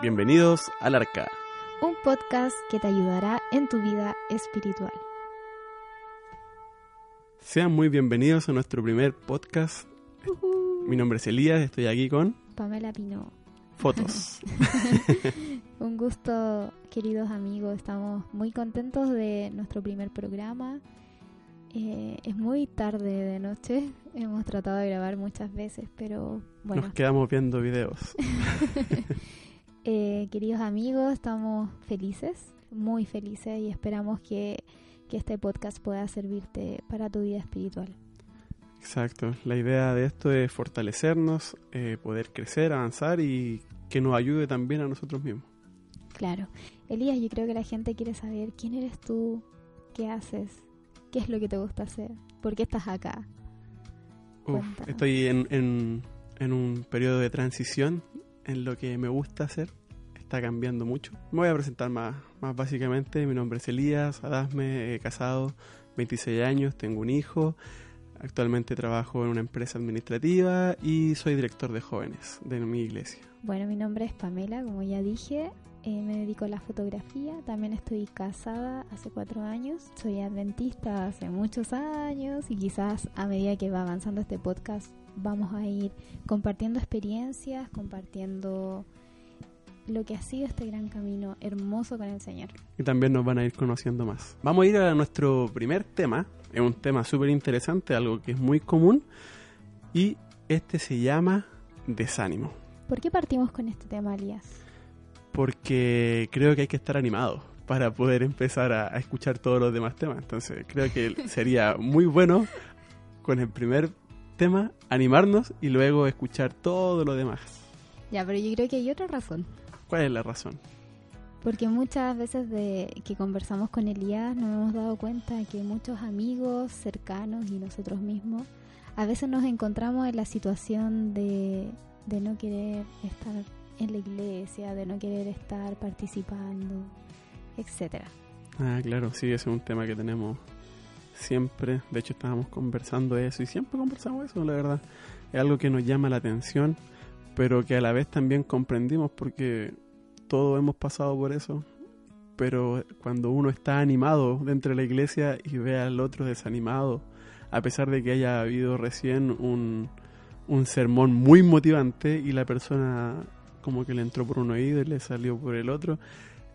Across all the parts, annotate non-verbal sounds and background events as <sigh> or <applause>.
Bienvenidos al Arca. Un podcast que te ayudará en tu vida espiritual. Sean muy bienvenidos a nuestro primer podcast. Mi nombre es Elías, estoy aquí con Pamela Pino. fotos. <laughs> Un gusto, queridos amigos. Estamos muy contentos de nuestro primer programa. Eh, es muy tarde de noche. Hemos tratado de grabar muchas veces, pero bueno. Nos quedamos viendo videos. <laughs> Eh, queridos amigos, estamos felices, muy felices y esperamos que, que este podcast pueda servirte para tu vida espiritual. Exacto. La idea de esto es fortalecernos, eh, poder crecer, avanzar y que nos ayude también a nosotros mismos. Claro. Elías, yo creo que la gente quiere saber quién eres tú, qué haces, qué es lo que te gusta hacer, por qué estás acá. Uf, estoy en, en, en un periodo de transición en lo que me gusta hacer. Está cambiando mucho. Me voy a presentar más, más básicamente. Mi nombre es Elías Adasme, he casado, 26 años, tengo un hijo. Actualmente trabajo en una empresa administrativa y soy director de jóvenes de mi iglesia. Bueno, mi nombre es Pamela, como ya dije. eh, me dedico a la fotografía. También estoy casada hace cuatro años. Soy adventista hace muchos años y quizás a medida que va avanzando este podcast vamos a ir compartiendo experiencias, compartiendo lo que ha sido este gran camino hermoso con el Señor. y también nos van a ir conociendo más. Vamos a ir a nuestro primer tema, es un tema súper interesante, algo que es muy común, y este se llama desánimo, ¿Por qué partimos con este tema, Elías? porque creo que hay que estar animados para poder empezar a, a escuchar todos los demás temas. Entonces creo que sería muy bueno con el primer tema animarnos y luego escuchar todo lo demás. Ya, pero yo creo que hay otra razón. ¿Cuál es la razón? Porque muchas veces de que conversamos con Elías nos hemos dado cuenta que muchos amigos cercanos y nosotros mismos a veces nos encontramos en la situación de, de no querer estar en la iglesia, de no querer estar participando, etcétera. Ah, claro, sí, ese es un tema que tenemos siempre. De hecho, estábamos conversando eso y siempre conversamos eso, la verdad. Es algo que nos llama la atención, pero que a la vez también comprendimos porque todos hemos pasado por eso. Pero cuando uno está animado dentro de la iglesia y ve al otro desanimado, a pesar de que haya habido recién un, un sermón muy motivante y la persona como que le entró por un oído y le salió por el otro,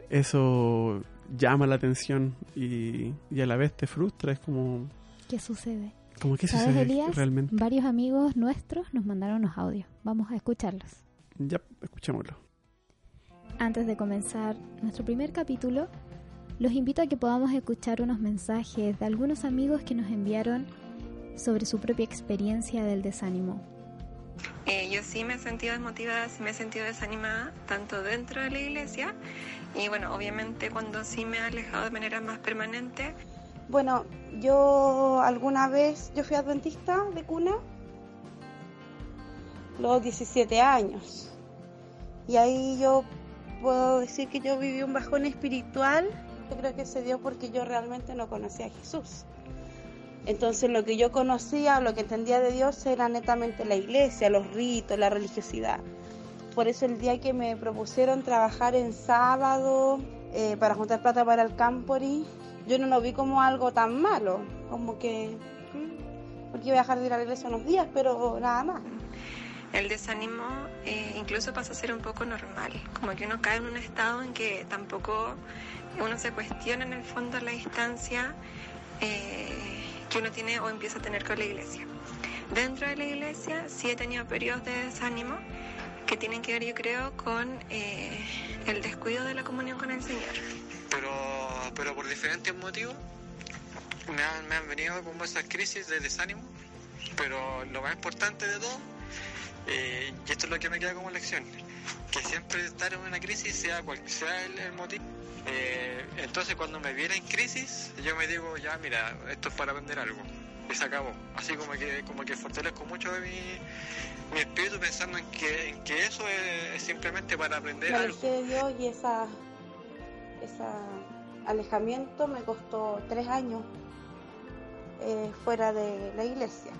eso llama la atención y, y a la vez te frustra. Es como, ¿Qué sucede? como ¿qué ¿Sabes, sucede Elías? realmente? Varios amigos nuestros nos mandaron unos audios. Vamos a escucharlos. Ya, escuchémoslo. Antes de comenzar nuestro primer capítulo, los invito a que podamos escuchar unos mensajes de algunos amigos que nos enviaron sobre su propia experiencia del desánimo. Eh, yo sí me he sentido desmotivada, sí me he sentido desanimada, tanto dentro de la iglesia y bueno, obviamente cuando sí me he alejado de manera más permanente, Bueno, yo alguna vez, yo fui adventista de cuna, los 17 años. Y ahí yo puedo decir que yo viví un bajón espiritual. Yo creo que se dio porque yo realmente no conocía a Jesús. Entonces lo que yo conocía, lo que entendía de Dios era netamente la iglesia, los ritos, la religiosidad. Por eso el día que me propusieron trabajar en sábado eh, para juntar plata para el Campori, yo no lo vi como algo tan malo, como que, mm, porque iba a dejar de ir a la iglesia unos días, pero nada más. el desánimo eh, incluso pasa a ser un poco normal, como que uno cae en un estado en que tampoco uno se cuestiona en el fondo la distancia eh, que uno tiene o empieza a tener con la iglesia. Dentro de la iglesia sí he tenido periodos de desánimo que tienen que ver yo creo con eh, el descuido de la comunión con el Señor. pero, pero por diferentes motivos me han, me han venido como esas crisis de desánimo, pero lo más importante de todo, eh, y esto es lo que me queda como lección, que siempre estar en una crisis, sea cual sea el, el motivo, eh, entonces cuando me viene en crisis, yo me digo, ya mira, esto es para aprender algo, y se acabó. Así como que, como que fortalezco mucho de mi, mi espíritu pensando en que, en que eso es, es simplemente para aprender Me algo. de Dios y esa, esa alejamiento me costó tres años eh, fuera de la iglesia.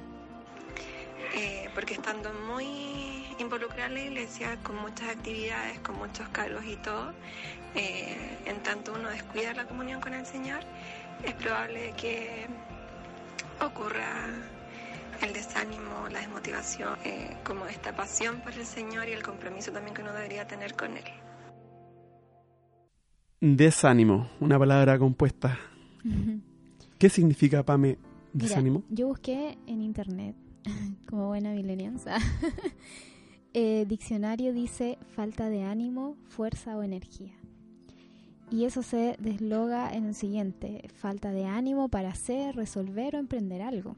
Eh, porque estando muy involucrar a la iglesia con muchas actividades, con muchos cargos y todo, eh, en tanto uno descuida la comunión con el Señor, es probable que ocurra el desánimo, la desmotivación, eh, como esta pasión por el Señor y el compromiso también que uno debería tener con Él. Desánimo, una palabra compuesta. <laughs> ¿Qué significa, Pame, desánimo? yo busqué en internet, <laughs> como buena milenianza. <laughs> eh, diccionario dice falta de ánimo, fuerza o energía. Y eso se desloga en el siguiente, falta de ánimo para hacer, resolver o emprender algo.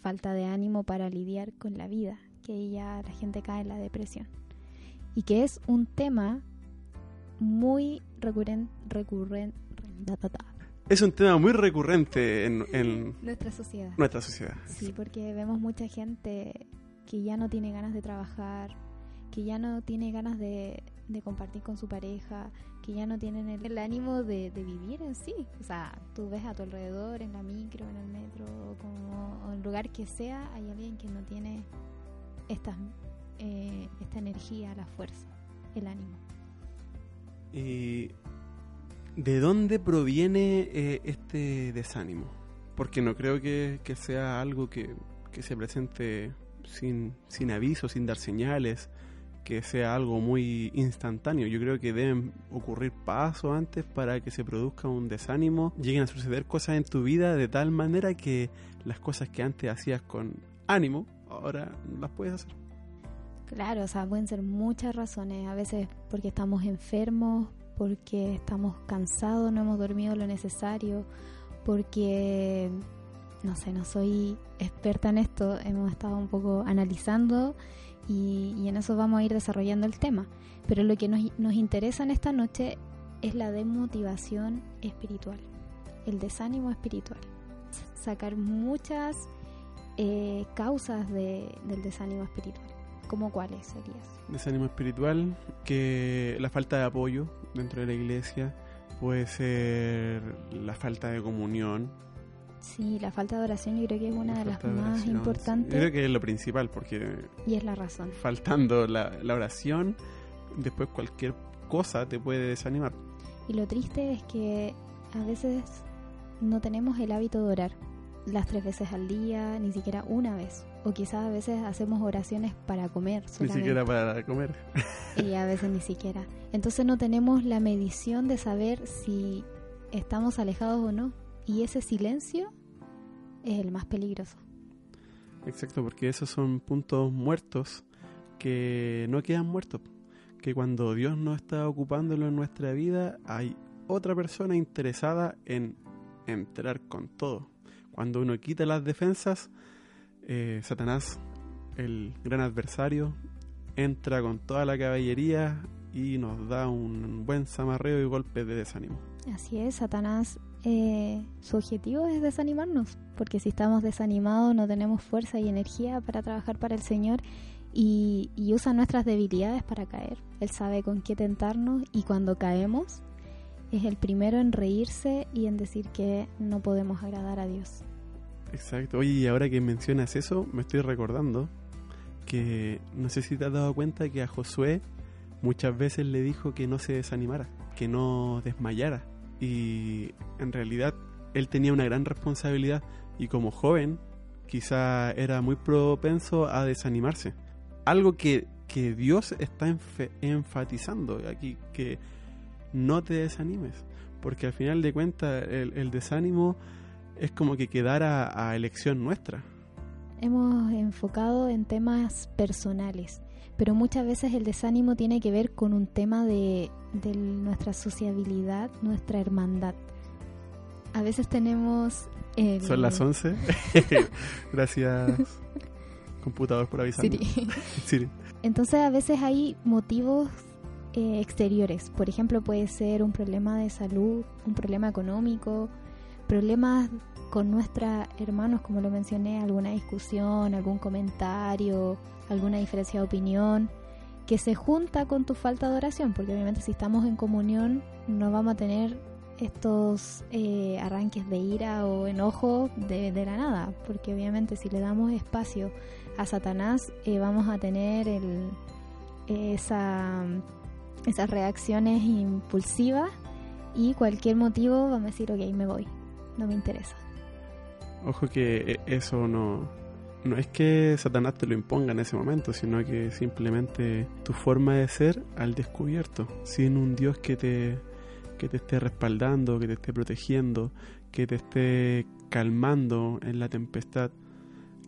Falta de ánimo para lidiar con la vida, que ya la gente cae en la depresión. Y que es un tema muy recurrente, recurrente, es un tema muy recurrente en, nuestra sociedad. Nuestra sociedad. Sí, porque vemos mucha gente que ya no tiene ganas de trabajar, que ya no tiene ganas de, compartir con su pareja, que ya no tienen el, ánimo de, vivir en sí. O sea, tú ves a tu alrededor, en la micro, en el metro, o, como, en el lugar que sea, hay alguien que no tiene esta, eh, esta energía, la fuerza, el ánimo. ¿Y de dónde proviene eh, este desánimo? Porque no creo que, sea algo que, que se presente sin, sin aviso, sin dar señales que sea algo muy instantáneo. Yo creo que deben ocurrir pasos antes para que se produzca un desánimo, lleguen a suceder cosas en tu vida de tal manera que las cosas que antes hacías con ánimo, ahora las puedes hacer. Claro, o sea, pueden ser muchas razones, a veces porque estamos enfermos, porque estamos cansados, no hemos dormido lo necesario, porque, no sé, no soy experta en esto, hemos estado un poco analizando y, en eso vamos a ir desarrollando el tema. Pero lo que nos, nos interesa en esta noche es la demotivación espiritual, el desánimo espiritual. Sacar muchas eh, causas de, del desánimo espiritual. ¿Cómo cuáles serían? Desánimo espiritual, que la falta de apoyo dentro de la iglesia, puede ser la falta de comunión, Sí, la falta de oración yo creo que es una de las más importantes. Yo creo que es lo principal porque... Y es la razón. Faltando la, oración, después cualquier cosa te puede desanimar. Y lo triste es que a veces no tenemos el hábito de orar las tres veces al día, ni siquiera una vez. O quizás a veces hacemos oraciones para comer. Ni siquiera para comer. <laughs> Y a veces ni siquiera. Entonces no tenemos la medición de saber si estamos alejados o no. Y ese silencio es el más peligroso. Exacto, porque esos son puntos muertos que no quedan muertos. Que cuando Dios no está ocupándolo en nuestra vida, hay otra persona interesada en entrar con todo. Cuando uno quita las defensas, eh, Satanás, el gran adversario, entra con toda la caballería y nos da un buen zamarreo y golpe de desánimo. Así es, Satanás eh, su objetivo es desanimarnos, porque si estamos desanimados no tenemos fuerza y energía para trabajar para el Señor y, usa nuestras debilidades para caer. Él sabe con qué tentarnos y cuando caemos es el primero en reírse y en decir que no podemos agradar a Dios. Exacto. Oye, y ahora que mencionas eso, me estoy recordando que no sé si te has dado cuenta que a Josué muchas veces le dijo que no se desanimara, que no desmayara y en realidad él tenía una gran responsabilidad y como joven quizá era muy propenso a desanimarse. Algo que, que Dios está enfatizando aquí, que no te desanimes, porque al final de cuentas el, desánimo es como que quedara a elección nuestra. Hemos enfocado en temas personales, pero muchas veces el desánimo tiene que ver con un tema de, nuestra sociabilidad, nuestra hermandad. A veces tenemos... Son las 11. <laughs> Gracias, computador, por avisarme. <laughs> Siri. Entonces a veces hay motivos eh, exteriores. Por ejemplo, puede ser un problema de salud, un problema económico, problemas con nuestros hermanos, como lo mencioné, alguna discusión, algún comentario, alguna diferencia de opinión, que se junta con tu falta de oración, porque obviamente si estamos en comunión no vamos a tener estos eh, arranques de ira o enojo de, la nada, porque obviamente si le damos espacio a Satanás eh, vamos a tener el, esa, esas reacciones impulsivas y cualquier motivo vamos a decir, ok, me voy, no me interesa. Ojo que e, eso no, no es que Satanás te lo imponga en ese momento, sino que simplemente tu forma de ser al descubierto, sin un Dios que te, que te esté respaldando, que te esté protegiendo, que te esté calmando en la tempestad,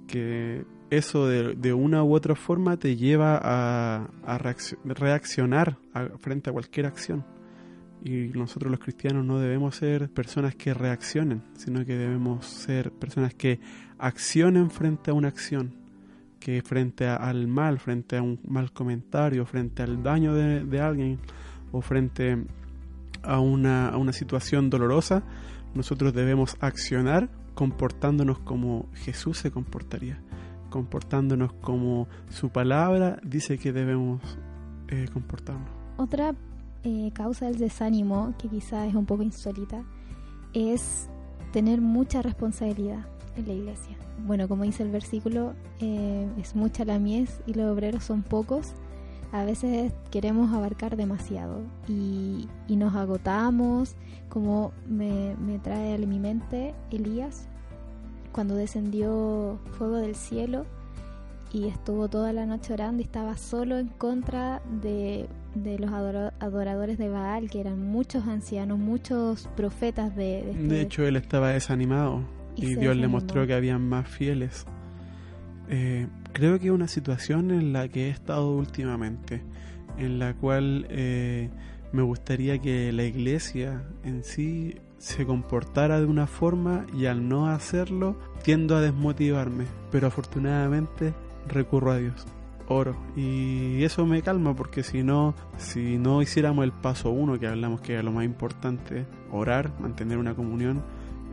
que eso de, una u otra forma te lleva a, a reaccionar frente a cualquier acción. Y nosotros los cristianos no debemos ser personas que reaccionen, sino que debemos ser personas que accionen frente a una acción, que frente al mal, frente a un mal comentario, frente al daño de, alguien o frente a una, a una situación dolorosa, nosotros debemos accionar comportándonos como Jesús se comportaría, comportándonos como su palabra dice que debemos eh, comportarnos. Otra eh, causa del desánimo, que quizás es un poco insólita, es tener mucha responsabilidad en la iglesia. Bueno, como dice el versículo, eh, es mucha la mies y los obreros son pocos. A veces queremos abarcar demasiado y, nos agotamos, como me, me trae a mi mente Elías, cuando descendió fuego del cielo y estuvo toda la noche orando y estaba solo en contra de, los adoradores de Baal, que eran muchos ancianos, muchos profetas de... De, este hecho, él estaba desanimado y, Dios le mostró que habían más fieles. Eh, creo que es una situación en la que he estado últimamente, en la cual eh, me gustaría que la iglesia en sí se comportara de una forma y al no hacerlo tiendo a desmotivarme, pero afortunadamente recurro a Dios, oro. Y eso me calma porque si no, si no hiciéramos el paso uno que hablamos que es lo más importante, orar, mantener una comunión,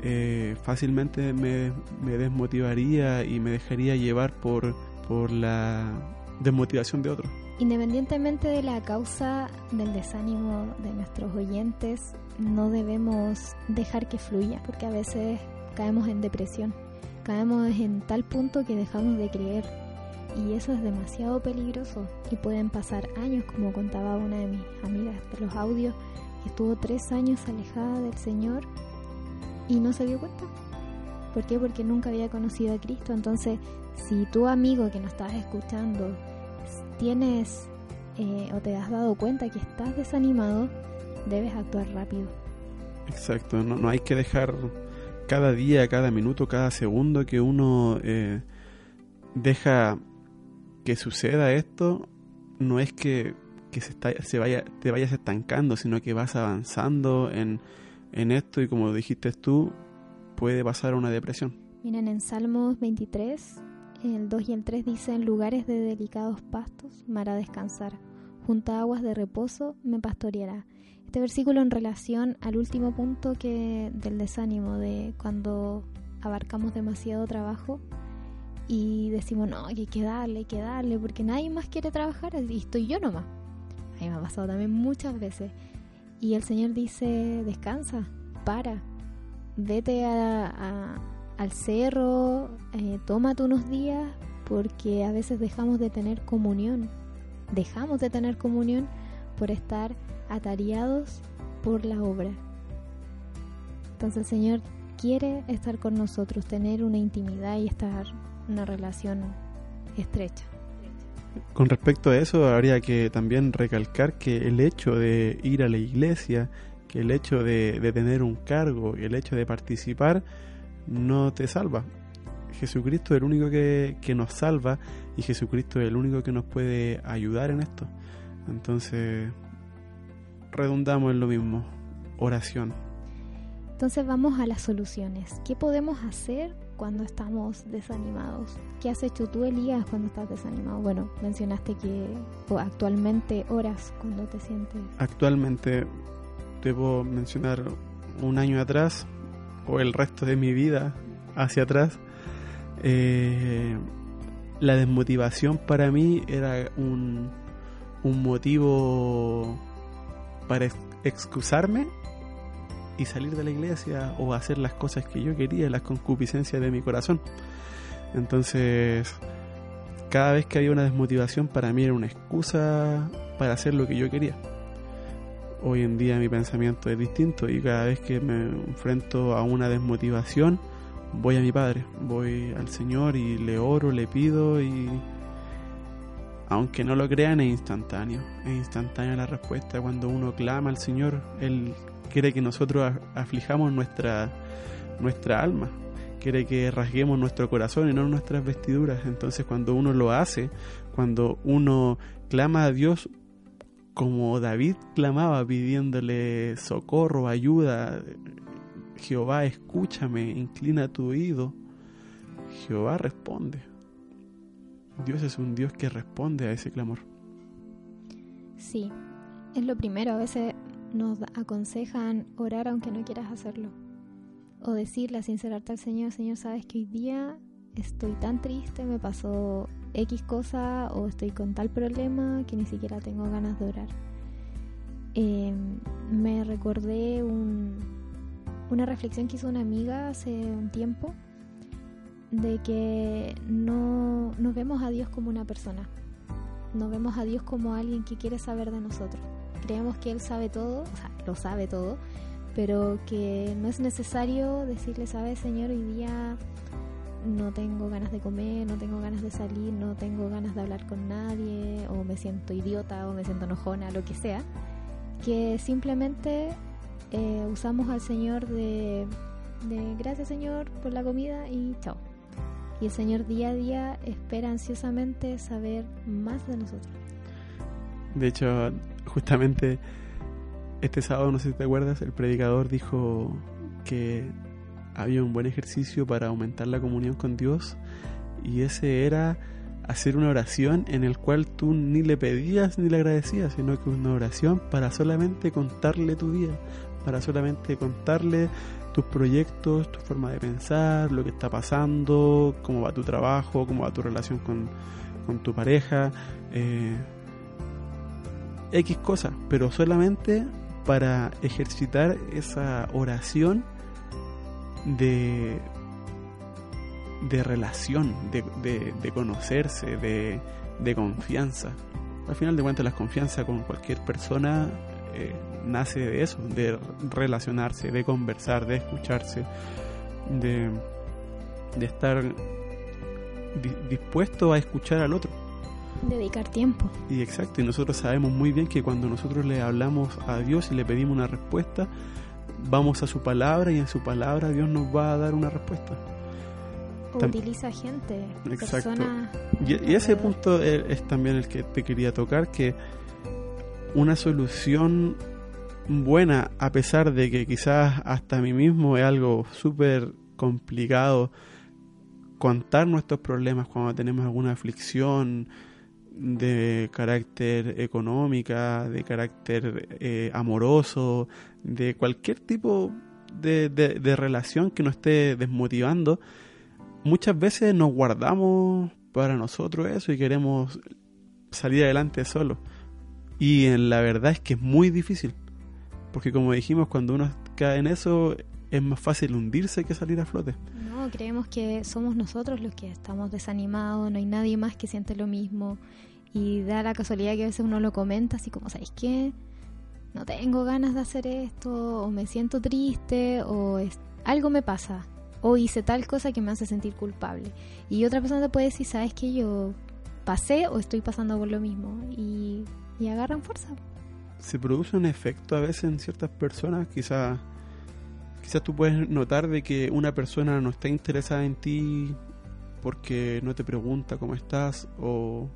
eh, fácilmente me, desmotivaría y me dejaría llevar por, por la desmotivación de otros. Independientemente de la causa del desánimo de nuestros oyentes, no debemos dejar que fluya, porque a veces caemos en depresión, caemos en tal punto que dejamos de creer y eso es demasiado peligroso y pueden pasar años, como contaba una de mis amigas de los audios, que estuvo tres años alejada del Señor y no se dio cuenta. ¿Por qué? Porque nunca había conocido a Cristo. Entonces, si tu amigo que nos estás escuchando tienes eh, o te has dado cuenta que estás desanimado, debes actuar rápido. Exacto, no, no hay que dejar cada día, cada minuto, cada segundo que uno eh, deja que suceda esto, no es que, que se, está, se vaya, te vayas estancando, sino que vas avanzando en, en esto y como dijiste tú, puede pasar una depresión. Miren, en Salmos 23, el 2 y el 3 dicen, lugares de delicados pastos me hará descansar, junto a aguas de reposo me pastoreará. Este versículo en relación al último punto que del desánimo, de cuando abarcamos demasiado trabajo y decimos, no, hay que darle, hay que darle, porque nadie más quiere trabajar y estoy yo nomás. A mí me ha pasado también muchas veces. Y el Señor dice, descansa, para, vete a, al cerro, eh, tómate unos días, porque a veces dejamos de tener comunión. Dejamos de tener comunión por estar atareados por la obra. Entonces el Señor quiere estar con nosotros, tener una intimidad y estar una relación estrecha. Con respecto a eso, habría que también recalcar que el hecho de ir a la iglesia, que el hecho de, tener un cargo, el hecho de participar, no te salva. Jesucristo es el único que, que, nos salva y Jesucristo es el único que nos puede ayudar en esto. Entonces, redundamos en lo mismo, oración. Entonces vamos a las soluciones. ¿Qué podemos hacer cuando estamos desanimados. ¿Qué has hecho tú, Elías, cuando estás desanimado? Bueno, mencionaste que actualmente oras cuando te sientes. Actualmente debo mencionar un año atrás o el resto de mi vida hacia atrás. Eh, la desmotivación para mí era un, un motivo para excusarme y salir de la iglesia o hacer las cosas que yo quería, las concupiscencias de mi corazón. Entonces, cada vez que había una desmotivación para mí era una excusa para hacer lo que yo quería. Hoy en día mi pensamiento es distinto y cada vez que me enfrento a una desmotivación voy a mi Padre, voy al Señor y le oro, le pido y aunque no lo crean es instantáneo, es instantánea la respuesta cuando uno clama al Señor, Él quiere que nosotros aflijamos nuestra, nuestra alma, quiere que rasguemos nuestro corazón y no nuestras vestiduras. Entonces cuando uno lo hace, cuando uno clama a Dios como David clamaba pidiéndole socorro, ayuda, Jehová escúchame, inclina tu oído, Jehová responde. Dios es un Dios que responde a ese clamor. Sí, es lo primero. A veces nos aconsejan orar aunque no quieras hacerlo o decirle, sincerarte al Señor, Señor, sabes que hoy día estoy tan triste, me pasó X cosa o estoy con tal problema que ni siquiera tengo ganas de orar. Em, me recordé una reflexión que hizo una amiga hace un tiempo de que no, no vemos a Dios como una persona, no vemos a Dios como alguien que quiere saber de nosotros. Creemos que Él sabe todo, o sea, lo sabe todo, pero que no es necesario decirle, sabes, Señor, hoy día no tengo ganas de comer, no tengo ganas de salir, no tengo ganas de hablar con nadie, o me siento idiota, o me siento enojona, lo que sea, que simplemente eh, usamos al Señor de, de gracias Señor por la comida y chao. Y el Señor día a día espera ansiosamente saber más de nosotros. De hecho, justamente este sábado, no sé si te acuerdas, el predicador dijo que había un buen ejercicio para aumentar la comunión con Dios y ese era hacer una oración en el cual tú ni le pedías ni le agradecías, sino que una oración para solamente contarle tu vida, para solamente contarle tus proyectos, tu forma de pensar, lo que está pasando, cómo va tu trabajo, cómo va tu relación con, tu pareja, eh, X cosas, pero solamente para ejercitar esa oración de, de relación, de, conocerse, de, confianza. Al final de cuentas, la confianza con cualquier persona eh, nace de eso, de relacionarse, de conversar, de escucharse, de, de estar dispuesto a escuchar al otro. Dedicar tiempo. Y exacto, y nosotros sabemos muy bien que cuando nosotros le hablamos a Dios y le pedimos una respuesta, vamos a su palabra y en su palabra Dios nos va a dar una respuesta. utiliza gente, Exacto. Y, y, ese punto es también el que te quería tocar, que una solución buena, a pesar de que quizás hasta a mí mismo es algo súper complicado contar nuestros problemas cuando tenemos alguna aflicción, de carácter económica, de carácter eh, amoroso, de cualquier tipo de, de, relación que nos esté desmotivando, muchas veces nos guardamos para nosotros eso y queremos salir adelante solo. Y la verdad es que es muy difícil, porque como dijimos, cuando uno cae en eso es más fácil hundirse que salir a flote. No, creemos que somos nosotros los que estamos desanimados, no hay nadie más que siente lo mismo. Y da la casualidad que a veces uno lo comenta así como, ¿sabes qué? No tengo ganas de hacer esto, o me siento triste, o algo me pasa, o hice tal cosa que me hace sentir culpable. Y otra persona te puede decir, ¿sabes qué? Yo pasé o estoy pasando por lo mismo. Y, y agarran fuerza. Se produce un efecto a veces en ciertas personas, quizás quizás tú puedes notar de que una persona no está interesada en ti porque no te pregunta cómo estás o,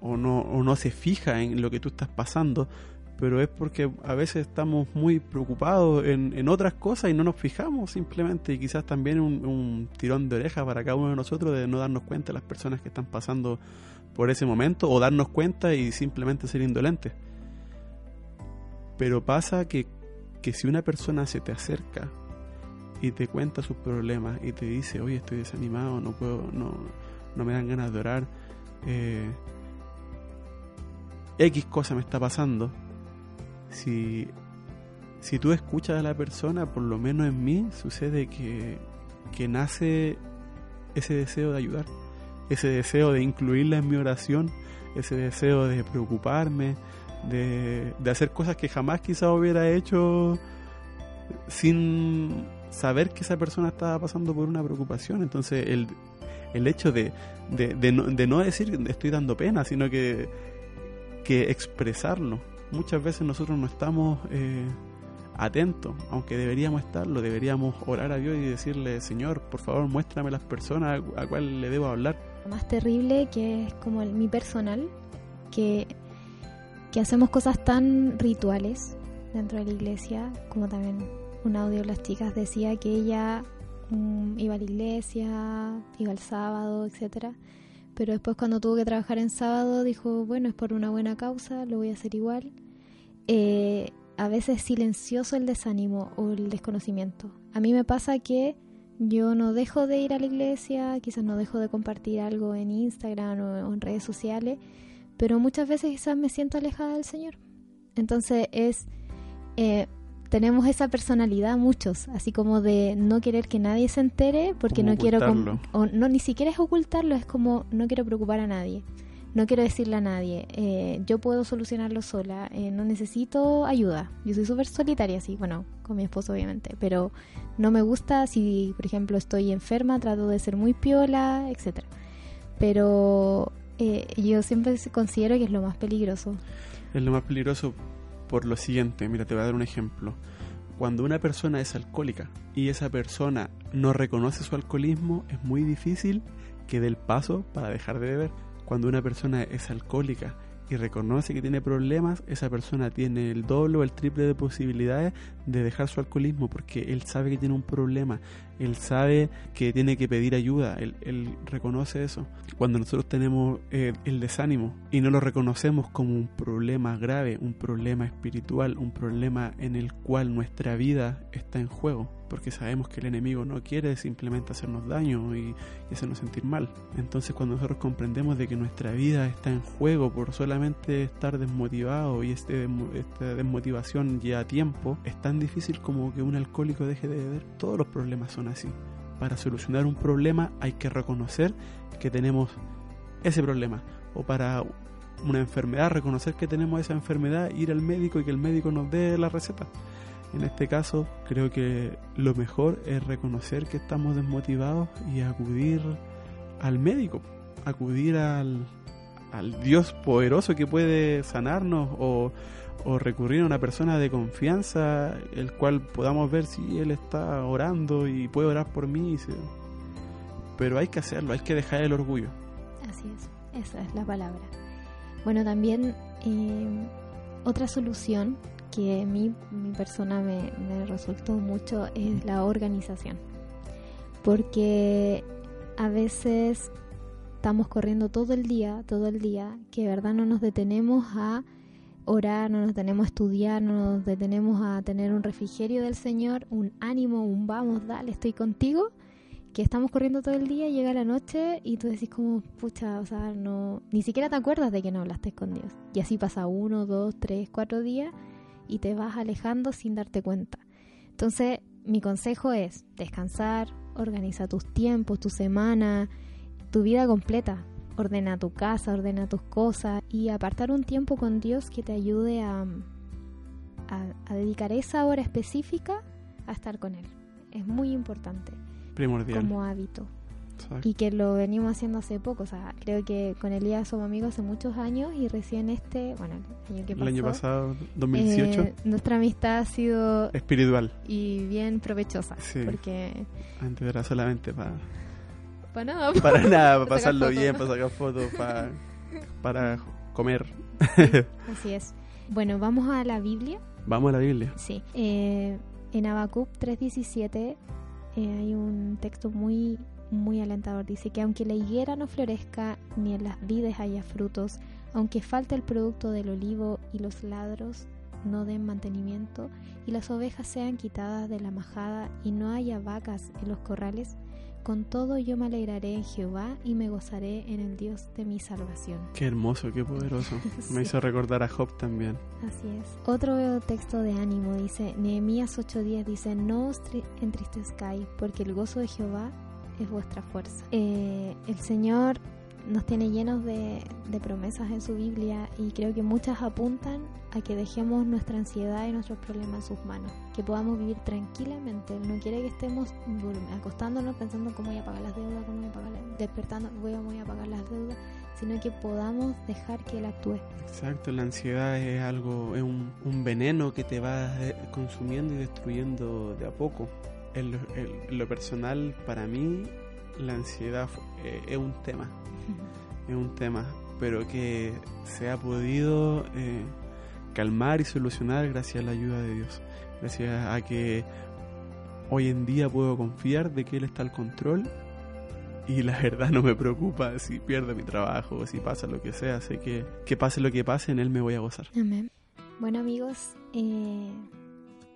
o, no, o no se fija en lo que tú estás pasando, pero es porque a veces estamos muy preocupados en, en otras cosas y no nos fijamos simplemente y quizás también un, un, tirón de oreja para cada uno de nosotros de no darnos cuenta de las personas que están pasando por ese momento o darnos cuenta y simplemente ser indolentes. Pero pasa que que si una persona se te acerca y te cuenta sus problemas y te dice, oye, estoy desanimado, no puedo, no, no me dan ganas de orar, eh, X cosa me está pasando, si, si tú escuchas a la persona, por lo menos en mí, sucede que, que nace ese deseo de ayudar. ese deseo de incluirla en mi oración, ese deseo de preocuparme, de, de hacer cosas que jamás quizá hubiera hecho sin saber que esa persona estaba pasando por una preocupación. Entonces el, el hecho de, de, no, de no decir estoy dando pena, sino que, que expresarlo. Muchas veces nosotros no estamos eh, atentos, aunque deberíamos estarlo, deberíamos orar a Dios y decirle, Señor, por favor muéstrame las personas a, a cuál le debo hablar. Lo más terrible que es como el, mi personal, que, que hacemos cosas tan rituales dentro de la iglesia, como también un audio de las chicas decía que ella um, iba a la iglesia, iba el sábado, etcétera. Pero después cuando tuvo que trabajar en sábado dijo, bueno, es por una buena causa, lo voy a hacer igual. Eh, a veces silencioso el desánimo o el desconocimiento. A mí me pasa que yo no dejo de ir a la iglesia, quizás no dejo de compartir algo en Instagram o en redes sociales, pero muchas veces quizás me siento alejada del Señor. Entonces es... Eh, tenemos esa personalidad muchos, así como de no querer que nadie se entere porque Como no quiero ocultarlo. o no ni siquiera es ocultarlo, es como no quiero preocupar a nadie. No quiero decirle a nadie, eh, yo puedo solucionarlo sola, eh, no necesito ayuda. Yo soy súper solitaria, así, bueno, con mi esposo obviamente, pero no me gusta si, por ejemplo, estoy enferma, trato de ser muy piola, etcétera. Pero eh, yo siempre considero que es lo más peligroso. Es lo más peligroso por lo siguiente, mira, te voy a dar un ejemplo. Cuando una persona es alcohólica y esa persona no reconoce su alcoholismo, es muy difícil que dé el paso para dejar de beber. Cuando una persona es alcohólica y reconoce que tiene problemas, esa persona tiene el doble o el triple de posibilidades de dejar su alcoholismo porque él sabe que tiene un problema, él sabe que tiene que pedir ayuda, él, él reconoce eso. Cuando nosotros tenemos eh, el desánimo y no lo reconocemos como un problema grave, un problema espiritual, un problema en el cual nuestra vida está en juego, porque sabemos que el enemigo no quiere simplemente hacernos daño y, y hacernos sentir mal. Entonces cuando nosotros comprendemos de que nuestra vida está en juego por solamente estar desmotivado y este, esta desmotivación lleva tiempo, es tan difícil como que un alcohólico deje de beber. Todos los problemas son así. Para solucionar un problema hay que reconocer que tenemos ese problema. O para una enfermedad, reconocer que tenemos esa enfermedad, ir al médico y que el médico nos dé la receta. En este caso, creo que lo mejor es reconocer que estamos desmotivados y acudir al médico, acudir al, al Dios poderoso que puede sanarnos o, o recurrir a una persona de confianza, el cual podamos ver si Él está orando y puede orar por mí. Pero hay que hacerlo, hay que dejar el orgullo. Así es, esa es la palabra. Bueno, también eh, otra solución que a mí, mi persona me, me resultó mucho es la organización. Porque a veces estamos corriendo todo el día, todo el día, que de verdad no nos detenemos a orar, no nos detenemos a estudiar, no nos detenemos a tener un refrigerio del Señor, un ánimo, un vamos, dale, estoy contigo que estamos corriendo todo el día, llega la noche y tú decís como, pucha, o sea, no, ni siquiera te acuerdas de que no hablaste con Dios. Y así pasa uno, dos, tres, cuatro días y te vas alejando sin darte cuenta. Entonces, mi consejo es descansar, organiza tus tiempos, tu semana, tu vida completa. Ordena tu casa, ordena tus cosas y apartar un tiempo con Dios que te ayude a, a, a dedicar esa hora específica a estar con Él. Es muy importante Primordial. como hábito Exacto. y que lo venimos haciendo hace poco. O sea, creo que con Elías somos amigos hace muchos años y recién este, bueno, el año que pasó, El año pasado, 2018, eh, nuestra amistad ha sido espiritual. y bien provechosa. Sí. Porque, Antes era solamente para <laughs> para nada, para nada, para pasarlo fotos. bien, para sacar fotos, para, <laughs> para comer. así es. Bueno, vamos a la Biblia. Vamos a la Biblia. Sí. Eh, en Habacuc 3.17 eh, hay un texto muy, muy alentador. Dice que aunque la higuera no florezca, ni en las vides haya frutos, aunque falte el producto del olivo y los ladros no den mantenimiento, y las ovejas sean quitadas de la majada y no haya vacas en los corrales, con todo yo me alegraré en Jehová y me gozaré en el Dios de mi salvación. Qué hermoso, qué poderoso. Sí. <laughs> Me hizo recordar a Job también. Así es. Otro texto de ánimo dice, Nehemías 8:10 dice, no os tri- entristezcáis, porque el gozo de Jehová es vuestra fuerza. Eh, el Señor nos tiene llenos de, de promesas en su Biblia y creo que muchas apuntan a que dejemos nuestra ansiedad y nuestros problemas en sus manos, que podamos vivir tranquilamente. Él no quiere que estemos acostándonos pensando cómo voy a pagar las deudas, cómo voy a pagar, despertando, voy a, voy a pagar las deudas, sino que podamos dejar que Él actúe. Exacto, la ansiedad es algo, es un, un veneno que te va eh, consumiendo y destruyendo de a poco. En lo personal, para mí, la ansiedad eh, es un tema, es un tema, pero que se ha podido eh, calmar y solucionar gracias a la ayuda de Dios, gracias a que hoy en día puedo confiar de que Él está al control y la verdad no me preocupa si pierdo mi trabajo si pasa lo que sea, sé que, que pase lo que pase, en Él me voy a gozar. Amén. Bueno amigos, eh,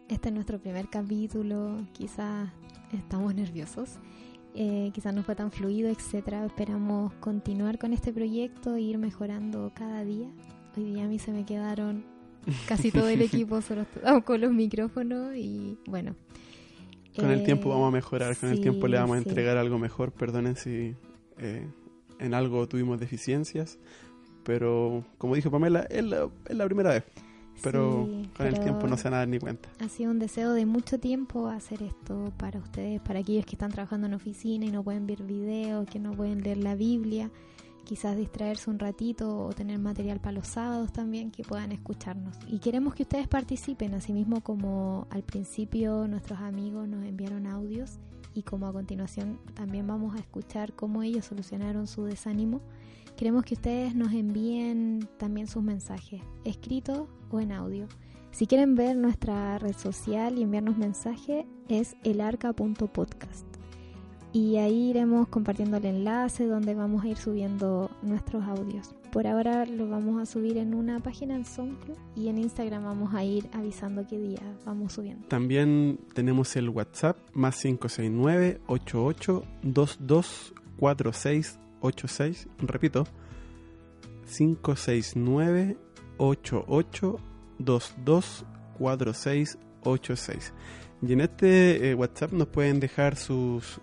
este es nuestro primer capítulo, quizás estamos nerviosos, eh, quizás no fue tan fluido, etcétera. Esperamos continuar con este proyecto e ir mejorando cada día. Hoy día a mí se me quedaron casi todo el <laughs> equipo, solo <laughs> con los micrófonos y bueno. Con el eh, tiempo vamos a mejorar, con el tiempo le vamos a sí. entregar algo mejor. Perdonen si eh, en algo tuvimos deficiencias, pero como dijo Pamela, es la, es la primera vez. Pero Sí, con el pero tiempo no se van a dar ni cuenta. Ha sido un deseo de mucho tiempo hacer esto para ustedes, para aquellos que están trabajando en oficina y no pueden ver videos, que no pueden leer la Biblia, quizás distraerse un ratito o tener material para los sábados también, que puedan escucharnos. Y queremos que ustedes participen, así mismo como al principio nuestros amigos nos enviaron audios y como a continuación también vamos a escuchar cómo ellos solucionaron su desánimo. Queremos que ustedes nos envíen también sus mensajes, escritos o en audio. Si quieren ver nuestra red social y enviarnos mensaje, es elarca.podcast. Y ahí iremos compartiendo el enlace donde vamos a ir subiendo nuestros audios. Por ahora lo vamos a subir en una página en SoundCloud y en Instagram vamos a ir avisando qué día vamos subiendo. También tenemos el WhatsApp más 569 88 22 4686. Repito, 569 88 22 4686. Y en este eh, WhatsApp nos pueden dejar sus,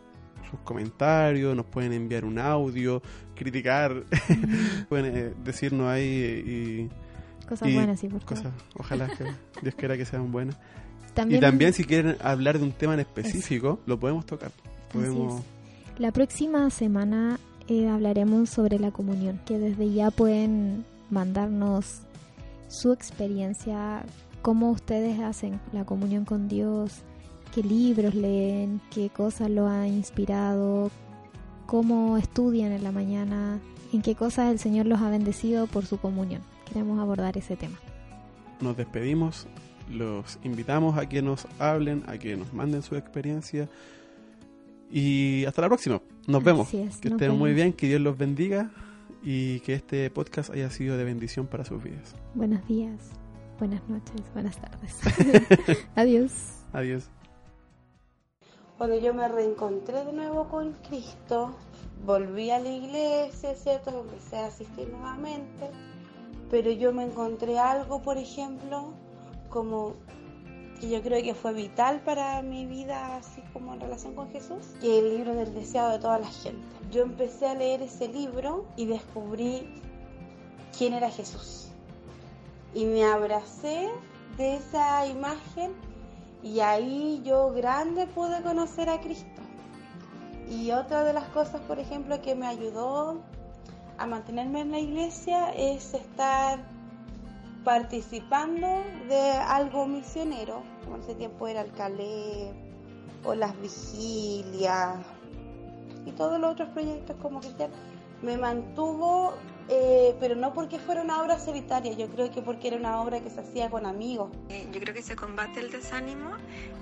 sus comentarios, nos pueden enviar un audio, criticar, <laughs> pueden eh, decirnos ahí y Cosas Y buenas, sí, por favor. cosas, ojalá que <laughs> Dios quiera que sean buenas. También, Y también si quieren hablar de un tema en específico, lo podemos tocar. Podemos... La próxima semana eh, hablaremos sobre la comunión, que desde ya pueden mandarnos su experiencia, cómo ustedes hacen la comunión con Dios, qué libros leen, qué cosas lo han inspirado, cómo estudian en la mañana, en qué cosas el Señor los ha bendecido por su comunión. Queremos abordar ese tema. Nos despedimos, los invitamos a que nos hablen, a que nos manden su experiencia. Y hasta la próxima. Nos vemos. Es, Que nos estén muy bien, que Dios los bendiga y que este podcast haya sido de bendición para sus vidas. Buenos días, buenas noches, buenas tardes. <laughs> <laughs> Adiós. Adiós. Cuando yo me reencontré de nuevo con Cristo, volví a la iglesia, ¿cierto? Empecé a asistir nuevamente, pero yo me encontré algo, por ejemplo, como que yo creo que fue vital para mi vida, así como en relación con Jesús, que el libro del deseado de toda la gente. Yo empecé a leer ese libro y descubrí quién era Jesús. Y me abracé de esa imagen y ahí yo grande pude conocer a Cristo. Y otra de las cosas, por ejemplo, que me ayudó a mantenerme en la iglesia es estar participando de algo misionero, como en ese tiempo era el Caleb, o las vigilias, y todos los otros proyectos como cristianos. Me mantuvo, eh, pero no porque fuera una obra solitaria, yo creo que porque era una obra que se hacía con amigos. Eh, Yo creo que se combate el desánimo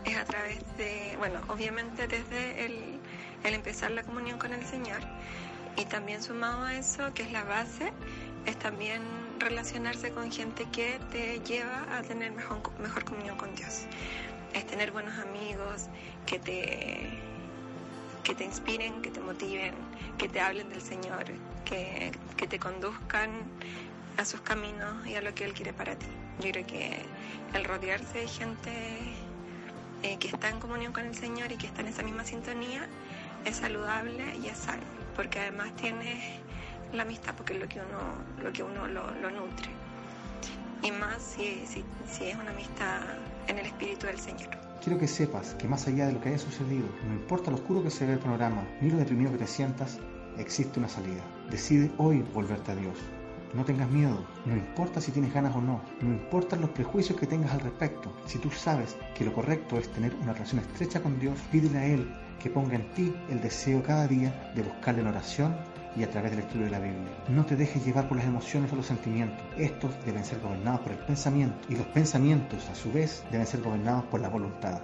es a través de, bueno, obviamente desde el, el empezar la comunión con el Señor y también sumado a eso, que es la base, es también relacionarse con gente que te lleva a tener mejor, mejor comunión con Dios. Es tener buenos amigos que te, que te inspiren, que te motiven, que te hablen del Señor, que, que te conduzcan a sus caminos y a lo que Él quiere para ti. Yo creo que el rodearse de gente eh, que está en comunión con el Señor y que está en esa misma sintonía es saludable y es sano, porque además tienes la amistad porque es lo que uno, lo, que uno lo, nutre. Y más si, si, si es una amistad en el espíritu del Señor. Quiero que sepas que más allá de lo que haya sucedido, no importa lo oscuro que se ve el panorama, ni lo deprimido que te sientas, existe una salida. Decide hoy volverte a Dios. No tengas miedo, no importa si tienes ganas o no, no importan los prejuicios que tengas al respecto. Si tú sabes que lo correcto es tener una relación estrecha con Dios, pídele a Él que ponga en ti el deseo cada día de buscarle en oración y a través del estudio de la Biblia. No te dejes llevar por las emociones o los sentimientos. Estos deben ser gobernados por el pensamiento y los pensamientos a su vez deben ser gobernados por la voluntad.